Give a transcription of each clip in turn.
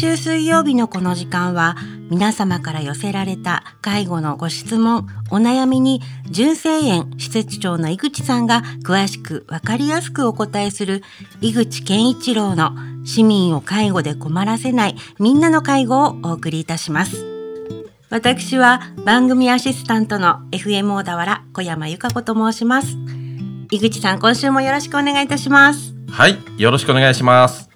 週水曜日のこの時間は皆様から寄せられた介護のご質問、お悩みに純正園施設長の井口さんが詳しくわかりやすくお答えする井口健一郎の市民を介護で困らせないみんなの介護をお送りいたします。私は番組アシスタントの FM 小田原小山由香子と申します。井口さん、今週もよろしくお願いいたします。はい、よろしくお願いします。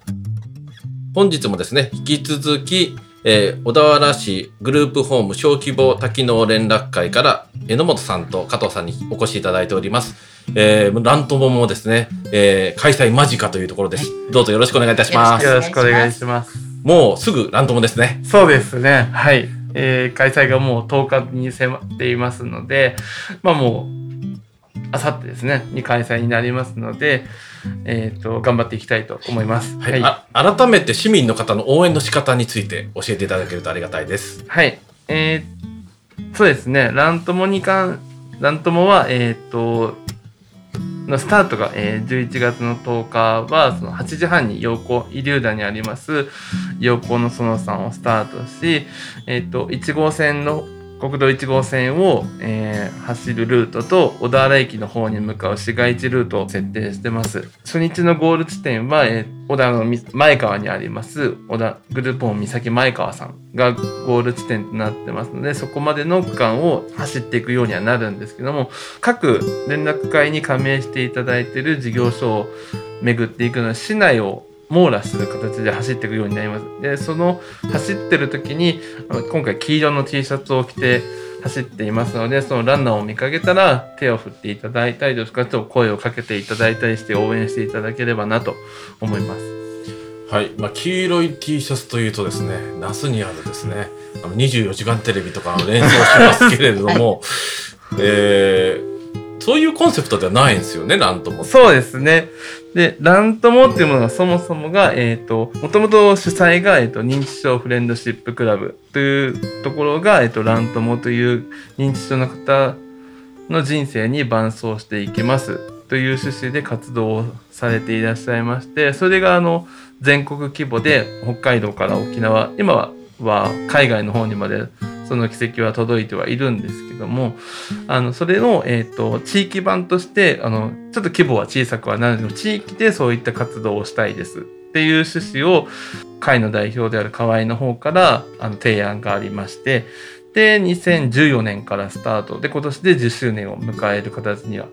本日もですね、引き続き、えー、小田原市グループホーム小規模多機能連絡会から榎本さんと加藤さんにお越しいただいております。えー、ラントモもですね、えー、開催間近というところです。どうぞよろしくお願いいたします。よろしくお願いします。もうすぐラントモですね。そうですね。はい。えー、開催がもう10日に迫っていますので、まあもうあさってですね、に開催になりますので、えっ、ー、と、頑張っていきたいと思います。はい、はい、改めて市民の方の応援の仕方について教えていただけるとありがたいです。はい。えー、そうですね、ラントモに関、ラントモは、えっ、ー、と、のスタートが、えー、11月の10日はその8時半に陽光医療団にあります陽光の園さんをスタートし、えっ、ー、と1号線の国道1号線を、えー、走るルートと小田原駅の方に向かう市街地ルートを設定してます。初日のゴール地点は、えー、小田の前川にあります小田グループホーム三前川さんがゴール地点となってますのでそこまでの区間を走っていくようにはなるんですけども各連絡会に加盟していただいている事業所を巡っていくのは市内を網羅する形で走っていくようになります。で、その走ってる時に、今回黄色の T シャツを着て走っていますので、そのランナーを見かけたら手を振っていただいたりとか、ちょっと声をかけていただいたりして応援していただければなと思います。はい、まあ、黄色い T シャツというとですね、那須にあるですね、あの24時間テレビとか連想しますけれども、はい、えーそういうコンセプトではないんですよね、ラントモ。そうですね。で、ラントモっていうものがそもそもが、えっ、ー、と、もともと主催が、えっ、ー、と、認知症フレンドシップクラブというところが、えっ、ー、と、ラントモという認知症の方の人生に伴走していきますという趣旨で活動をされていらっしゃいまして、それがあの、全国規模で北海道から沖縄、今は海外の方にまでその奇跡は届いてはいるんですけども、あの、それの、えっ、ー、と、地域版として、あの、ちょっと規模は小さくはなるけど、地域でそういった活動をしたいですっていう趣旨を、会の代表である河合の方から、あの、提案がありまして、で、2014年からスタートで、今年で10周年を迎える形には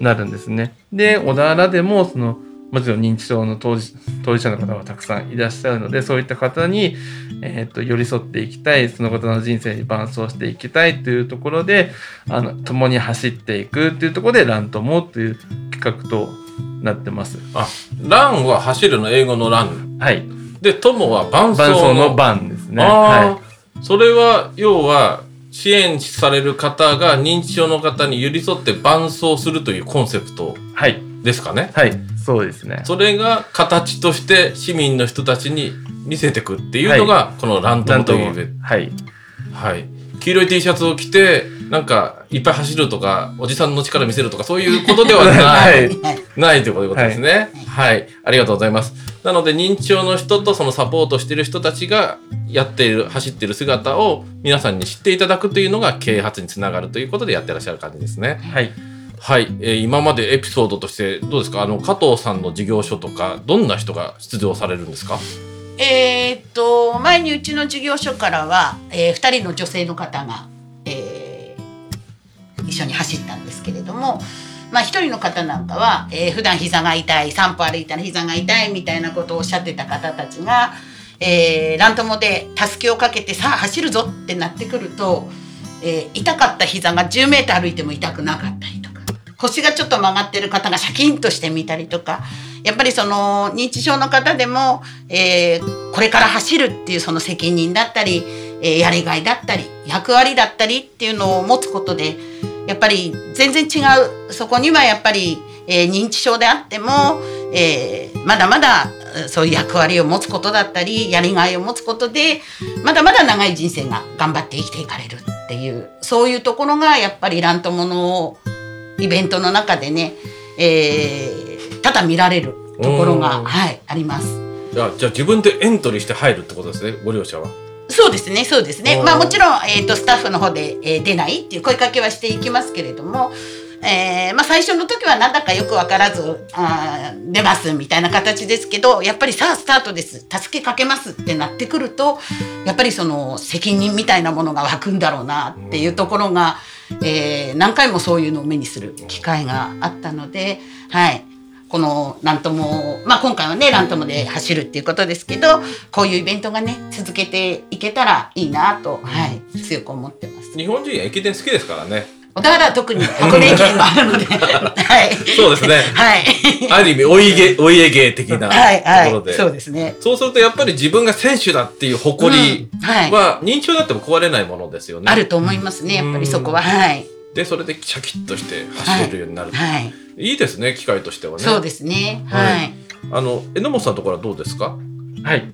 なるんですね。で、小田原でも、その、もちろん認知症の当事当事者の方はたくさんいらっしゃるので、そういった方に、えっ、ー、と、寄り添っていきたい、その方の人生に伴走していきたいというところで、あの、共に走っていくっていうところで、ランともという企画となってます。あ、ランは走るの英語のラン。はい。で、友は伴走の。伴ですね。はい。それは、要は、支援される方が認知症の方に寄り添って伴走するというコンセプトですかね。はい。そうですね。それが形として市民の人たちに見せていくっていうのが、このラントムという、はい。はい。黄色い T シャツを着て、なんか、いっぱい走るとか、おじさんの力見せるとか、そういうことではない、はい、ないということですね、はい。はい。ありがとうございます。なので、認知症の人とそのサポートしている人たちがやっている、走っている姿を皆さんに知っていただくというのが啓発につながるということでやってらっしゃる感じですね。はい。はい、えー、今までエピソードとしてどうですか？あの加藤さんの事業所とかどんな人が出場されるんですか？えー、っと前にうちの事業所からは、えー、2人の女性の方が、えー、一緒に走ったんですけれども、まあ、1人の方なんかは、えー、普段膝が痛い散歩歩いたら膝が痛いみたいなことをおっしゃってた方たちが、えー、ラントモでたすきをかけてさあ走るぞってなってくると、えー、痛かった膝が10メートル歩いても痛くなかったり。腰がちょっと曲がってる方がシャキンとしてみたりとかやっぱりその認知症の方でも、えー、これから走るっていうその責任だったり、えー、やりがいだったり役割だったりっていうのを持つことでやっぱり全然違う。そこにはやっぱり、えー、認知症であっても、えー、まだまだそういう役割を持つことだったりやりがいを持つことでまだまだ長い人生が頑張って生きていかれるっていうそういうところがやっぱりラントモノをイベントの中でね、えー、ただ見られるところが、はい、あります。じゃあ自分でエントリーして入るってことですねご利用者は。そうですね、そうですねまあもちろん、えっ、と、スタッフの方で、えー出ないっていう声かけはしていきますけれども、えーまあ最初の時はなんだかよくわからず、あ出ますみたいな形ですけど、やっぱりさあスタートです、助けかけますってなってくると、やっぱりその責任みたいなものが湧くんだろうなっていうところが、えー何回もそういうのを目にする機会があったので、はい。このラントモ、まあ今回はね、ラントモで走るっていうことですけど、こういうイベントがね、続けていけたらいいなと、はい、強く思ってます。日本人は駅伝好きですからね。小田原は特に箱根駅伝があるので、はい。そうですね。はい。ある意味お家芸お家芸的なはい、はい。ところで。そうですね。そうするとやっぱり自分が選手だっていう誇りうんは認知症だっても壊れないものですよね。あると思いますね、やっぱりそこは。はい。でそれでシャキッとして走れるようになる。はい。いいですね機会としてはね。そうですね。ははいい。あの榎本さんのところはどうですか？はい。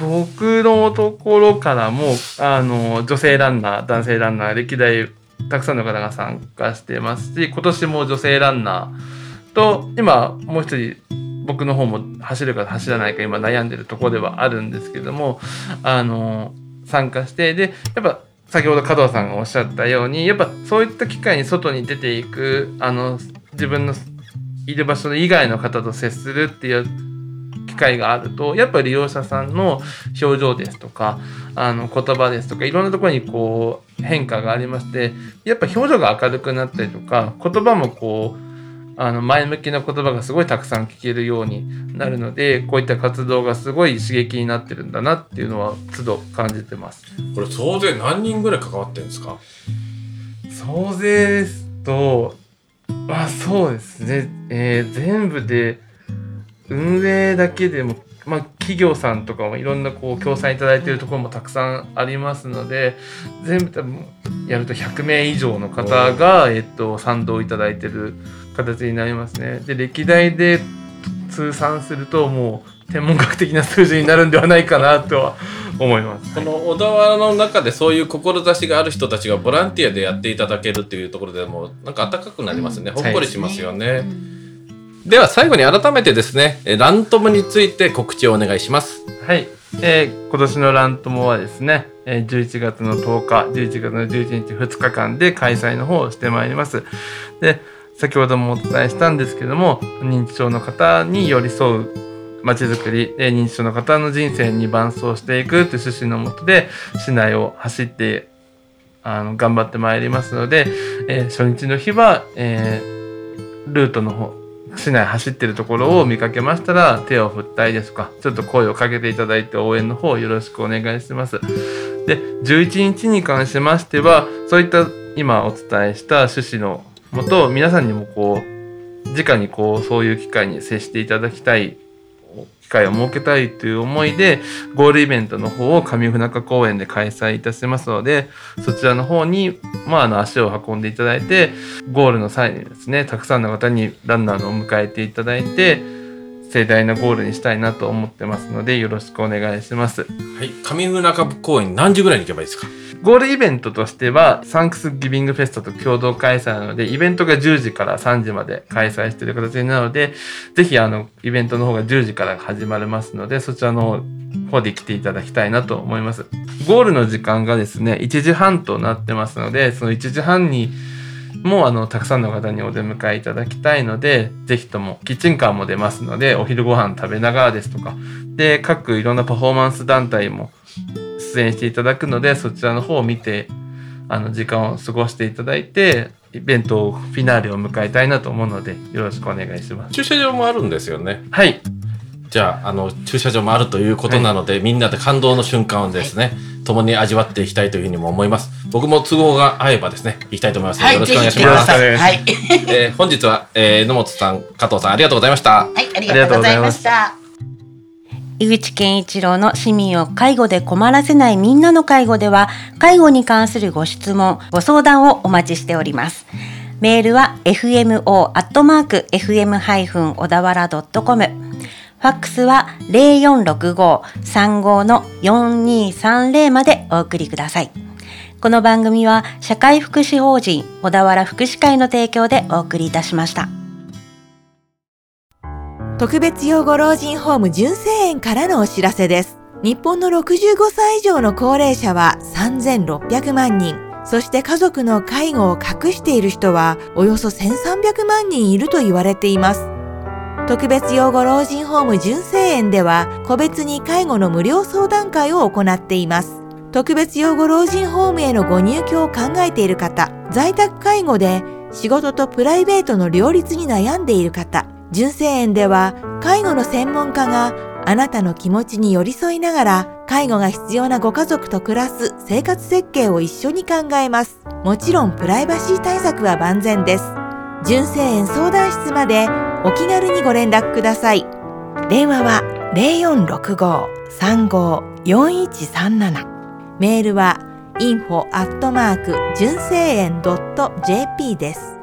僕のところからも、あの、女性ランナー、男性ランナー、歴代たくさんの方が参加してますし、今年も女性ランナーと、今もう一人、僕の方も走るか走らないか今悩んでるとこではあるんですけども、あの、参加して、で、やっぱ先ほど加藤さんがおっしゃったように、やっぱそういった機会に外に出ていく、あの、自分のいる場所以外の方と接するっていう機会があるとやっぱり利用者さんの表情ですとかあの言葉ですとかいろんなところにこう変化がありましてやっぱ表情が明るくなったりとか言葉もこうあの前向きな言葉がすごいたくさん聞けるようになるのでこういった活動がすごい刺激になってるんだなっていうのは都度感じてます。これ総勢何人ぐらい関わってるんですか？総勢ですとまあそうですね、えー全部で運営だけでも、まあ、企業さんとかもいろんなこう協賛いただいているところもたくさんありますので全部多分やると100名以上の方が、えっと、賛同いただいてる形になりますね。で歴代で通算するともう天文学的な数字になるんではないかなとは思います。この小田原の中でそういう志がある人たちがボランティアでやっていただけるっていうところでもなんか温かくなりますね、うんほっこりしますよね。うんでは最後に改めてですねえラントムについて告知をお願いします。はい、えー今年のラントモはですね、えー11月の10日、11月の11日2日間で開催の方をしてまいります。で、先ほどもお伝えしたんですけども、認知症の方に寄り添うまちづくり、えー認知症の方の人生に伴走していくという趣旨のもとで、市内を走って、あの、頑張ってまいりますので、えー初日の日は、えールートの方、市内走ってるところを見かけましたら手を振ったりですとかちょっと声をかけていただいて応援の方よろしくお願いします。で11日に関しましてはそういった今お伝えした趣旨のもと皆さんにもこう直にこうそういう機会に接していただきたい機会を設けたいという思いでゴールイベントの方を上船中公園で開催いたしますのでそちらの方に、まあ、あの足を運んでいただいてゴールの際にですねたくさんの方にランナーのを迎えていただいて盛大なゴールにしたいなと思ってますのでよろしくお願いします。はい、上船中公園何時ぐらいに行けばいいですか？ゴールイベントとしては、サンクスギビングフェストと共同開催なので、イベントが10時から3時まで開催している形になるので、ぜひあの、イベントの方が10時から始まりますので、そちらの方で来ていただきたいなと思います。ゴールの時間がですね、1時半となってますので、その1時半にもうあの、たくさんの方にお出迎えいただきたいので、ぜひとも、キッチンカーも出ますので、お昼ご飯食べながらですとか、で、各いろんなパフォーマンス団体も出演していただくので、そちらの方を見て、あの、時間を過ごしていただいて、イベントフィナーレを迎えたいなと思うので、よろしくお願いします。駐車場もあるんですよね。はい。じゃあ、あの、駐車場もあるということなので、みんなで感動の瞬間をですね、共に味わっていきたいというふうにも思います。僕も都合が合えばですね、行きたいと思いますので、はい、よろしぜくお願いします。はい。えー本日は、えー、野本さん、加藤さん、ありがとうございました。はい、ありがとうございました。井口健一郎の市民を介護で困らせないみんなの介護では、介護に関するご質問、ご相談をお待ちしております。メールは fmo.fm- 小田原 .com。ファックスは0465-35の4230までお送りください。この番組は社会福祉法人小田原福祉会の提供でお送りいたしました。特別養護老人ホーム純正園からのお知らせです。日本の65歳以上の高齢者は3600万人。そして家族の介護を隠している人はおよそ1300万人いると言われています。特別養護老人ホーム純正園では個別に介護の無料相談会を行っています。特別養護老人ホームへのご入居を考えている方、在宅介護で仕事とプライベートの両立に悩んでいる方、純正園では介護の専門家があなたの気持ちに寄り添いながら介護が必要なご家族と暮らす生活設計を一緒に考えます。もちろんプライバシー対策は万全です。純正園相談室までお気軽にご連絡ください。電話は0465-35-4137メールは info 純正円 .jp です。